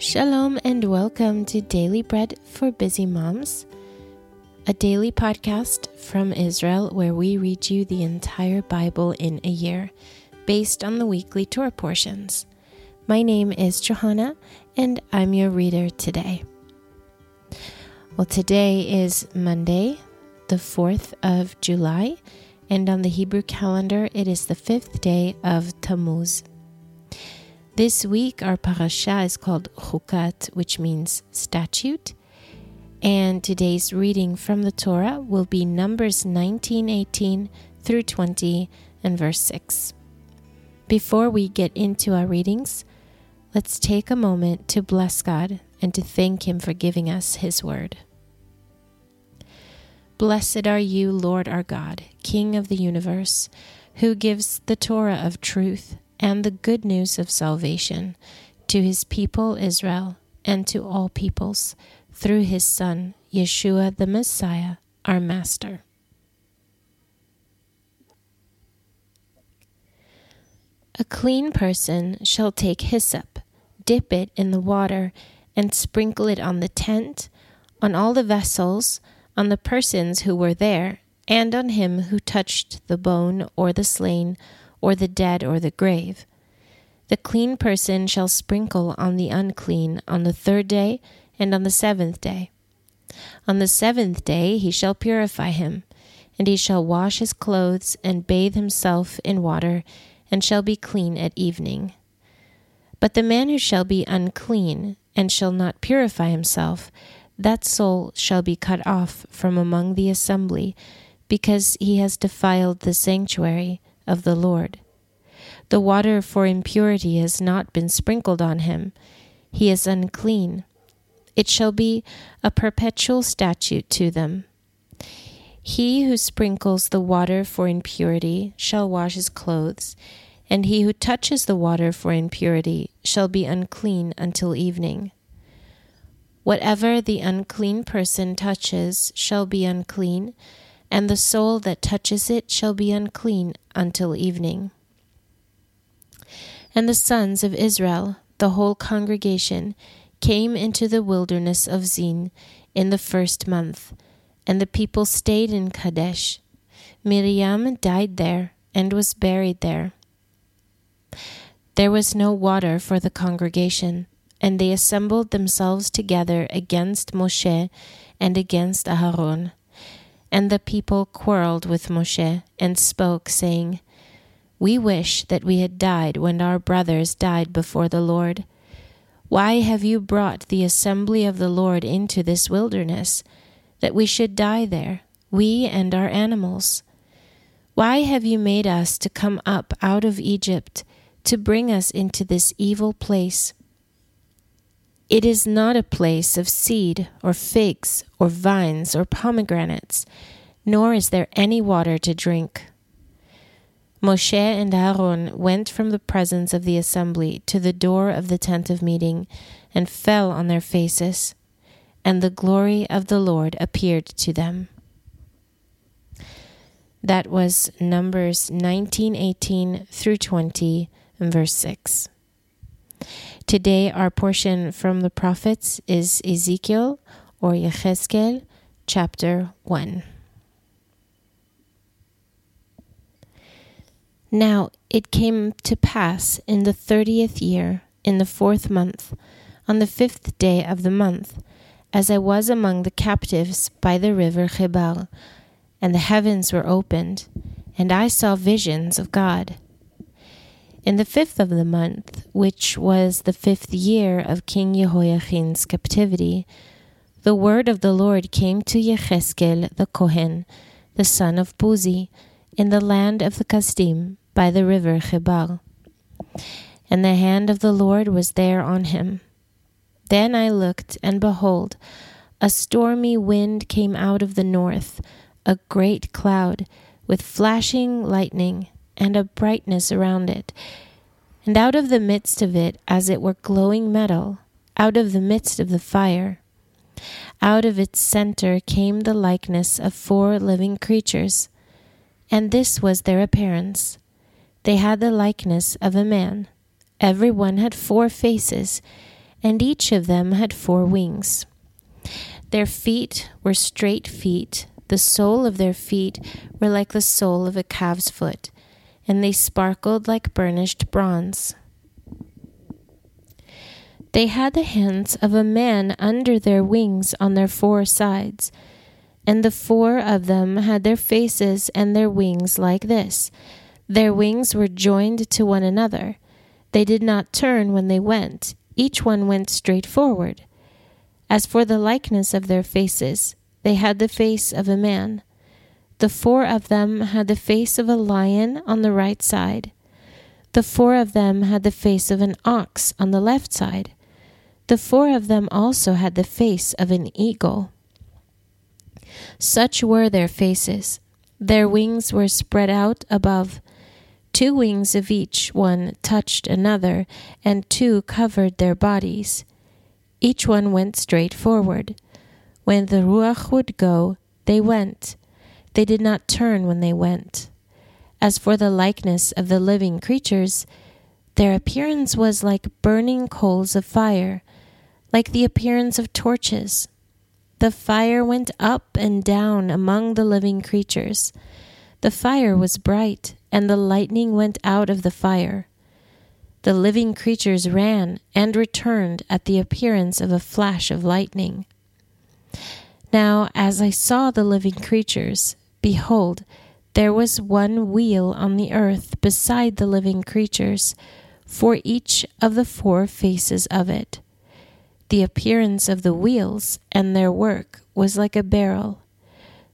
Shalom and welcome to Daily Bread for Busy Moms, a daily podcast from Israel where we read you the entire Bible in a year based on the weekly Torah portions. My name is Johanna and I'm your reader today. Well, today is Monday, the 4th of July, and on the Hebrew calendar it is the fifth day of Tammuz. This week, our parasha is called Chukat, which means statute. And today's reading from the Torah will be Numbers 19:18 through 20 and verse 6. Before we get into our readings, let's take a moment to bless God and to thank Him for giving us His word. Blessed are you, Lord our God, King of the universe, who gives the Torah of truth and the good news of salvation to his people Israel and to all peoples through his Son, Yeshua the Messiah, our Master. A clean person shall take hyssop, dip it in the water, and sprinkle it on the tent, on all the vessels, on the persons who were there, and on him who touched the bone or the slain or the dead or the grave. The clean person shall sprinkle on the unclean on the third day and on the seventh day. On the seventh day he shall purify him, and he shall wash his clothes and bathe himself in water, and shall be clean at evening. But the man who shall be unclean and shall not purify himself, that soul shall be cut off from among the assembly, because he has defiled the sanctuary of the Lord. The water for impurity has not been sprinkled on him. He is unclean. It shall be a perpetual statute to them. He who sprinkles the water for impurity shall wash his clothes, and he who touches the water for impurity shall be unclean until evening. Whatever the unclean person touches shall be unclean and the soul that touches it shall be unclean until evening. And the sons of Israel, the whole congregation, came into the wilderness of Zin in the first month, and the people stayed in Kadesh. Miriam died there and was buried there. There was no water for the congregation, and they assembled themselves together against Moshe and against Aharon. And the people quarreled with Moshe and spoke, saying, We wish that we had died when our brothers died before the Lord. Why have you brought the assembly of the Lord into this wilderness, that we should die there, we and our animals? Why have you made us to come up out of Egypt, to bring us into this evil place? It is not a place of seed, or figs, or vines, or pomegranates, nor is there any water to drink. Moshe and Aaron went from the presence of the assembly to the door of the tent of meeting, and fell on their faces, and the glory of the Lord appeared to them. That was Numbers 19:18 through 20 and verse 6. Today, our portion from the prophets is Ezekiel or Yechezkel, chapter 1. Now it came to pass in the thirtieth year, in the fourth month, on the fifth day of the month, as I was among the captives by the river Chebar, and the heavens were opened, and I saw visions of God. In the fifth of the month, which was the fifth year of King Jehoiachin's captivity, the word of the Lord came to Yechezkel the Kohen, the son of Buzi, in the land of the Kasdim, by the river Chebar. And the hand of the Lord was there on him. Then I looked, and behold, a stormy wind came out of the north, a great cloud, with flashing lightning and a brightness around it. And out of the midst of it, as it were glowing metal, out of the midst of the fire, out of its center came the likeness of four living creatures. And this was their appearance. They had the likeness of a man. Every one had four faces, and each of them had four wings. Their feet were straight feet, the sole of their feet were like the sole of a calf's foot, and they sparkled like burnished bronze. They had the hands of a man under their wings on their four sides, and the four of them had their faces and their wings like this. Their wings were joined to one another. They did not turn when they went, each one went straight forward. As for the likeness of their faces, they had the face of a man. The four of them had the face of a lion on the right side. The four of them had the face of an ox on the left side. The four of them also had the face of an eagle. Such were their faces. Their wings were spread out above. Two wings of each one touched another, and two covered their bodies. Each one went straight forward. When the Ruach would go, they went. They did not turn when they went. As for the likeness of the living creatures, their appearance was like burning coals of fire, like the appearance of torches. The fire went up and down among the living creatures. The fire was bright, and the lightning went out of the fire. The living creatures ran and returned at the appearance of a flash of lightning. Now, as I saw the living creatures, behold, there was one wheel on the earth beside the living creatures, for each of the four faces of it. The appearance of the wheels and their work was like a barrel.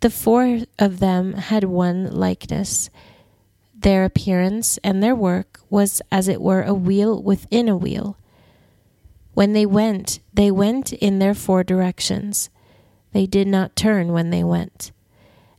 The four of them had one likeness. Their appearance and their work was as it were a wheel within a wheel. When they went, they went in their four directions. They did not turn when they went.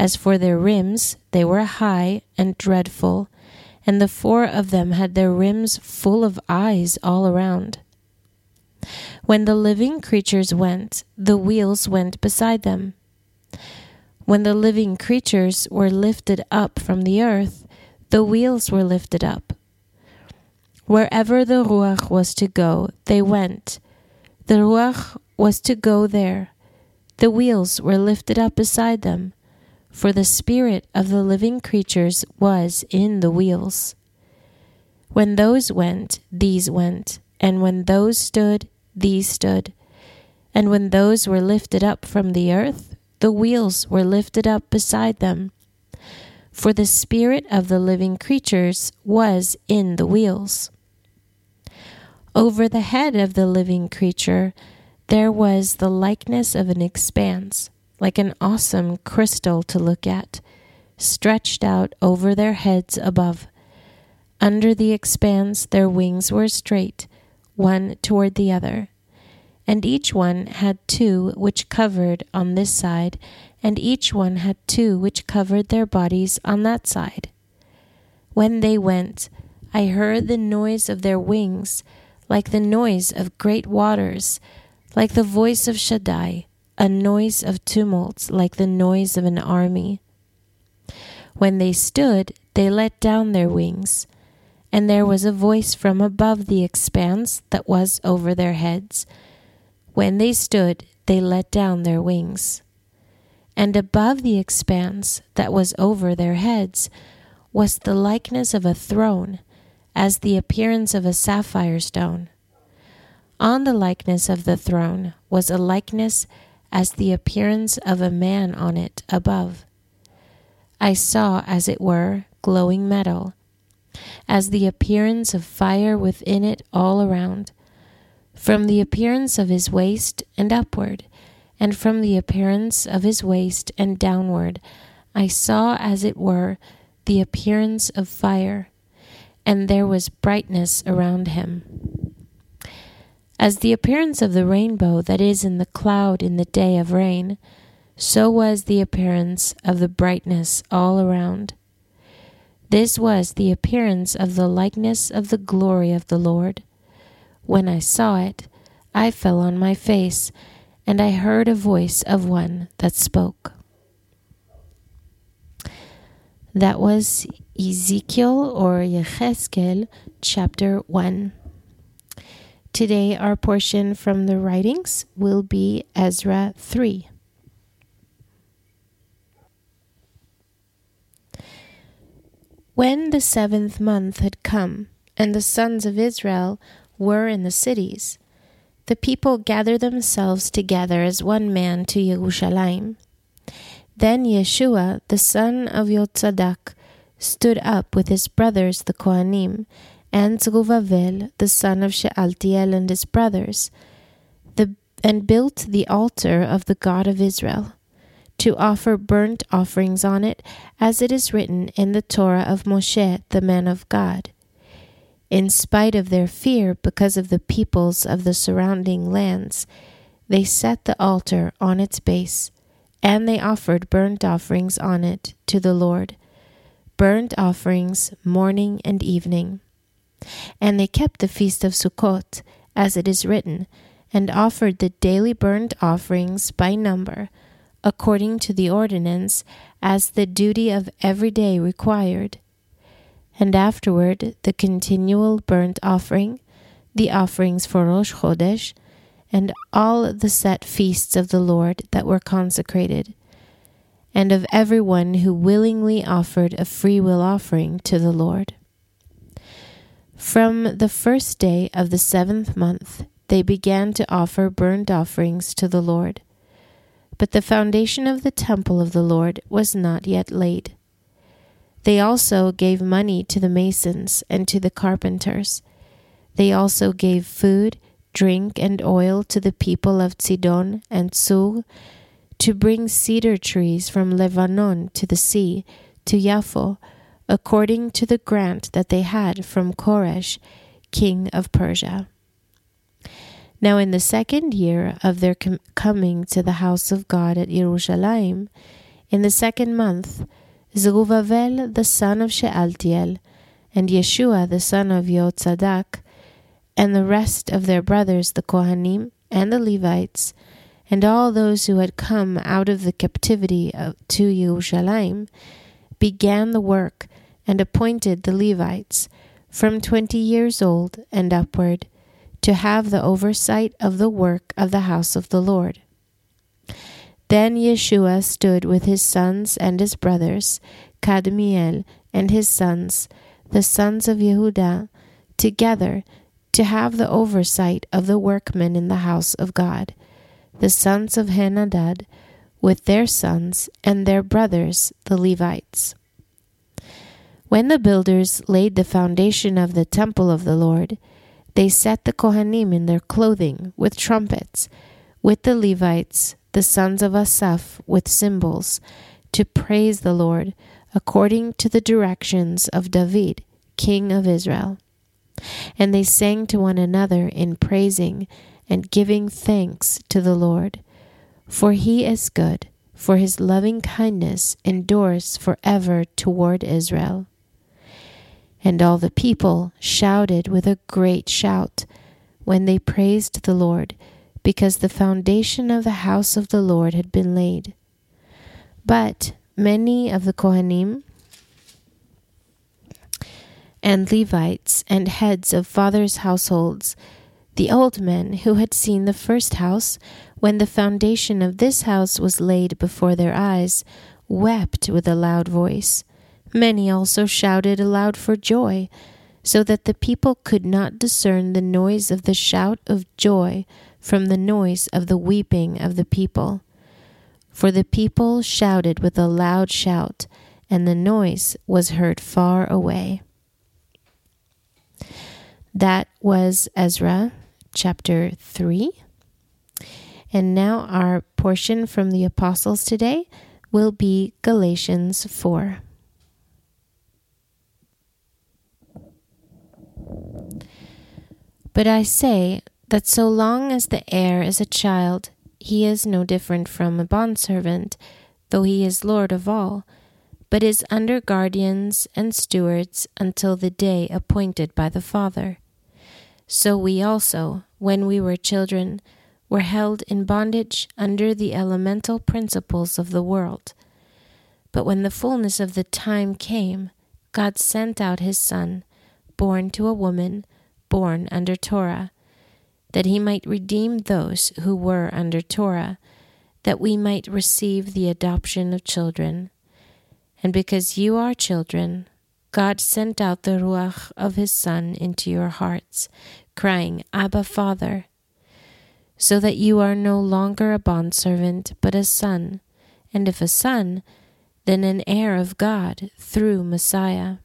As for their rims, they were high and dreadful, and the four of them had their rims full of eyes all around. When the living creatures went, the wheels went beside them. When the living creatures were lifted up from the earth, the wheels were lifted up. Wherever the Ruach was to go, they went. The Ruach was to go there. The wheels were lifted up beside them, for the spirit of the living creatures was in the wheels. When those went, these went, and when those stood, these stood. And when those were lifted up from the earth, the wheels were lifted up beside them. For the spirit of the living creatures was in the wheels. Over the head of the living creature, there was the likeness of an expanse, like an awesome crystal to look at, stretched out over their heads above. Under the expanse, their wings were straight one toward the other. And each one had two which covered on this side, and each one had two which covered their bodies on that side. When they went, I heard the noise of their wings, like the noise of great waters, like the voice of Shaddai, a noise of tumult, like the noise of an army. When they stood, they let down their wings and there was a voice from above the expanse that was over their heads. When they stood, they let down their wings. And above the expanse that was over their heads was the likeness of a throne, as the appearance of a sapphire stone. On the likeness of the throne was a likeness as the appearance of a man on it above. I saw, as it were, glowing metal as the appearance of fire within it all around, from the appearance of his waist and upward, and from the appearance of his waist and downward, I saw as it were the appearance of fire, and there was brightness around him. As the appearance of the rainbow that is in the cloud in the day of rain, so was the appearance of the brightness all around. This was the appearance of the likeness of the glory of the Lord. When I saw it, I fell on my face, and I heard a voice of one that spoke. That was Ezekiel or Yechezkel chapter 1. Today, our portion from the writings will be Ezra 3. When the seventh month had come, and the sons of Israel were in the cities, the people gathered themselves together as one man to Jerusalem. Then Yeshua, the son of Yotzadak, stood up with his brothers the Kohanim, and Zerubbabel, the son of Shealtiel, and his brothers, the, and built the altar of the God of Israel, to offer burnt offerings on it, as it is written in the Torah of Moshe, the man of God. In spite of their fear because of the peoples of the surrounding lands, they set the altar on its base, and they offered burnt offerings on it to the Lord, burnt offerings morning and evening. And they kept the feast of Sukkot, as it is written, and offered the daily burnt offerings by number, according to the ordinance, as the duty of every day required and afterward the continual burnt offering, the offerings for Rosh Chodesh, and all the set feasts of the Lord that were consecrated, and of every one who willingly offered a freewill offering to the Lord. From the first day of the seventh month, they began to offer burnt offerings to the Lord. But the foundation of the temple of the Lord was not yet laid. They also gave money to the masons and to the carpenters. They also gave food, drink, and oil to the people of Sidon and Sur to bring cedar trees from Lebanon to the sea, to Yaffo, according to the grant that they had from Koresh, king of Persia. Now, in the second year of their com- coming to the house of God at Jerusalem, in the second month, Zerubbabel the son of Shealtiel, and Yeshua the son of Yotzadak, and the rest of their brothers the Kohanim and the Levites, and all those who had come out of the captivity of, to Jerusalem, began the work and appointed the Levites from twenty years old and upward to have the oversight of the work of the house of the Lord. Then Yeshua stood with his sons and his brothers, Kadmiel and his sons, the sons of Yehuda, together to have the oversight of the workmen in the house of God, the sons of Henadad, with their sons and their brothers, the Levites. When the builders laid the foundation of the temple of the Lord, they set the Kohanim in their clothing with trumpets, with the Levites, the sons of Asaph with cymbals, to praise the Lord, according to the directions of David, king of Israel. And they sang to one another in praising and giving thanks to the Lord. For he is good, for his loving kindness endures forever toward Israel. And all the people shouted with a great shout when they praised the Lord because the foundation of the house of the Lord had been laid. But many of the Kohanim and Levites and heads of fathers' households, the old men who had seen the first house, when the foundation of this house was laid before their eyes, wept with a loud voice. Many also shouted aloud for joy, so that the people could not discern the noise of the shout of joy from the noise of the weeping of the people. For the people shouted with a loud shout, and the noise was heard far away. That was Ezra chapter 3. And now our portion from the Apostles today will be Galatians 4. But I say, that so long as the heir is a child, he is no different from a bondservant, though he is Lord of all, but is under guardians and stewards until the day appointed by the Father. So we also, when we were children, were held in bondage under the elemental principles of the world. But when the fullness of the time came, God sent out his Son, born to a woman, born under Torah that he might redeem those who were under Torah, that we might receive the adoption of children. And because you are children, God sent out the Ruach of His Son into your hearts, crying, Abba, Father, so that you are no longer a bondservant, but a son, and if a son, then an heir of God through Messiah.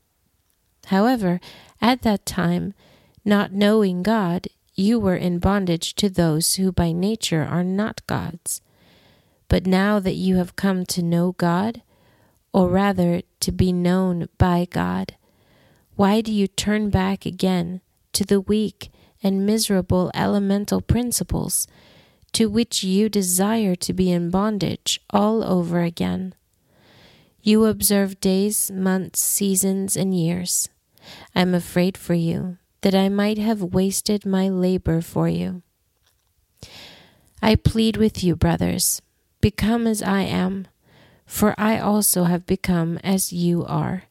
However, at that time, not knowing God, you were in bondage to those who by nature are not God's. But now that you have come to know God, or rather to be known by God, why do you turn back again to the weak and miserable elemental principles to which you desire to be in bondage all over again? You observe days, months, seasons, and years. I am afraid for you that I might have wasted my labor for you. I plead with you, brothers, become as I am, for I also have become as you are.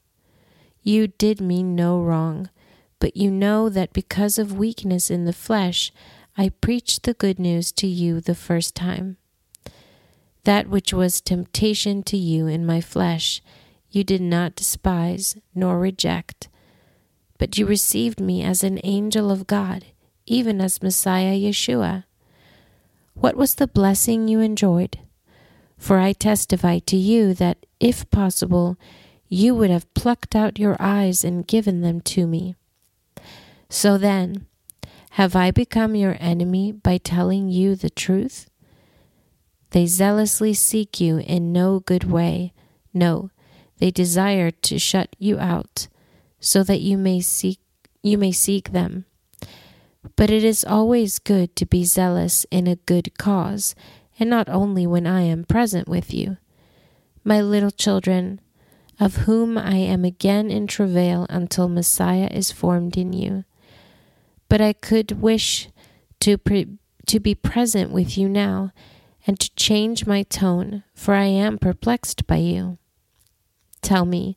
You did me no wrong, but you know that because of weakness in the flesh, I preached the good news to you the first time. That which was temptation to you in my flesh, you did not despise nor reject but you received me as an angel of God, even as Messiah Yeshua. What was the blessing you enjoyed? For I testify to you that, if possible, you would have plucked out your eyes and given them to me. So then, have I become your enemy by telling you the truth? They zealously seek you in no good way. No, they desire to shut you out so that you may seek you may seek them. But it is always good to be zealous in a good cause, and not only when I am present with you. My little children, of whom I am again in travail until Messiah is formed in you. But I could wish to pre- to be present with you now and to change my tone, for I am perplexed by you. Tell me,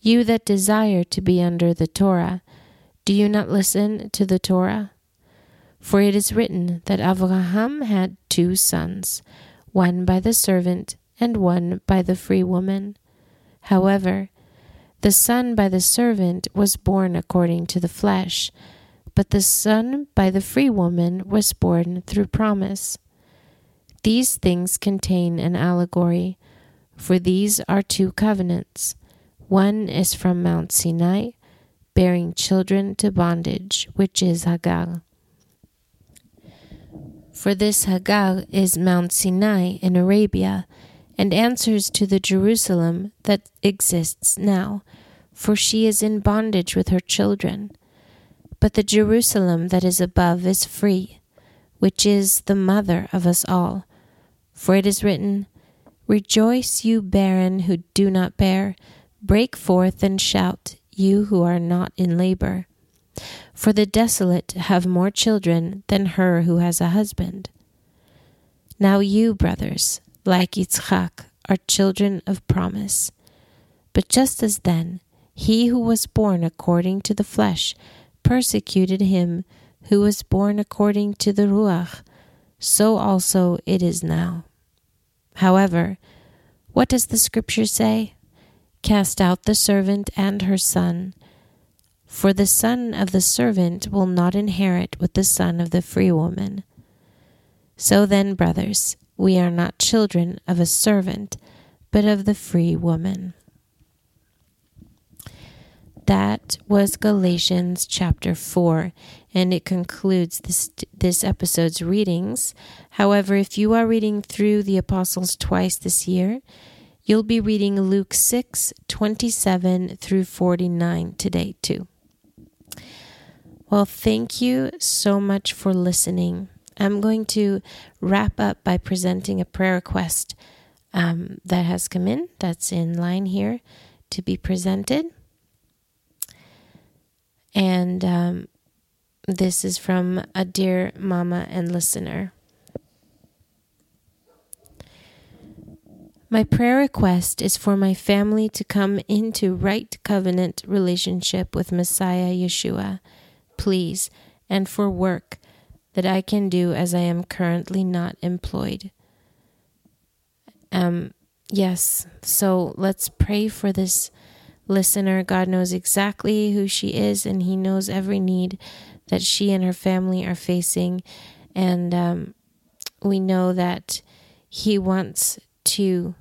you that desire to be under the Torah, do you not listen to the Torah? For it is written that Abraham had two sons, one by the servant and one by the free woman. However, the son by the servant was born according to the flesh, but the son by the free woman was born through promise. These things contain an allegory, for these are two covenants. One is from Mount Sinai, bearing children to bondage, which is Hagar. For this Hagar is Mount Sinai in Arabia, and answers to the Jerusalem that exists now, for she is in bondage with her children. But the Jerusalem that is above is free, which is the mother of us all. For it is written, Rejoice, you barren who do not bear Break forth and shout, you who are not in labor. For the desolate have more children than her who has a husband. Now you, brothers, like Yitzchak, are children of promise. But just as then, he who was born according to the flesh persecuted him who was born according to the Ruach, so also it is now. However, what does the scripture say? Cast out the servant and her son. For the son of the servant will not inherit with the son of the free woman. So then, brothers, we are not children of a servant, but of the free woman. That was Galatians chapter 4, and it concludes this, this episode's readings. However, if you are reading through the Apostles twice this year, You'll be reading Luke 6 27 through 49 today, too. Well, thank you so much for listening. I'm going to wrap up by presenting a prayer request um, that has come in, that's in line here to be presented. And um, this is from a dear mama and listener. My prayer request is for my family to come into right covenant relationship with Messiah Yeshua, please, and for work that I can do as I am currently not employed. Um, yes, so let's pray for this listener. God knows exactly who she is, and He knows every need that she and her family are facing. And um, we know that He wants to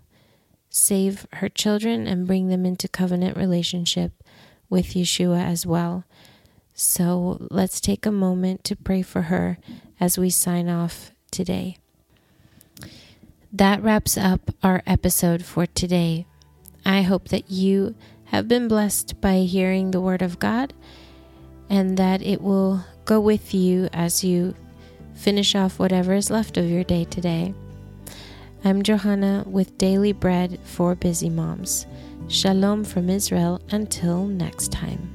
save her children and bring them into covenant relationship with Yeshua as well. So let's take a moment to pray for her as we sign off today. That wraps up our episode for today. I hope that you have been blessed by hearing the Word of God and that it will go with you as you finish off whatever is left of your day today. I'm Johanna with Daily Bread for Busy Moms. Shalom from Israel until next time.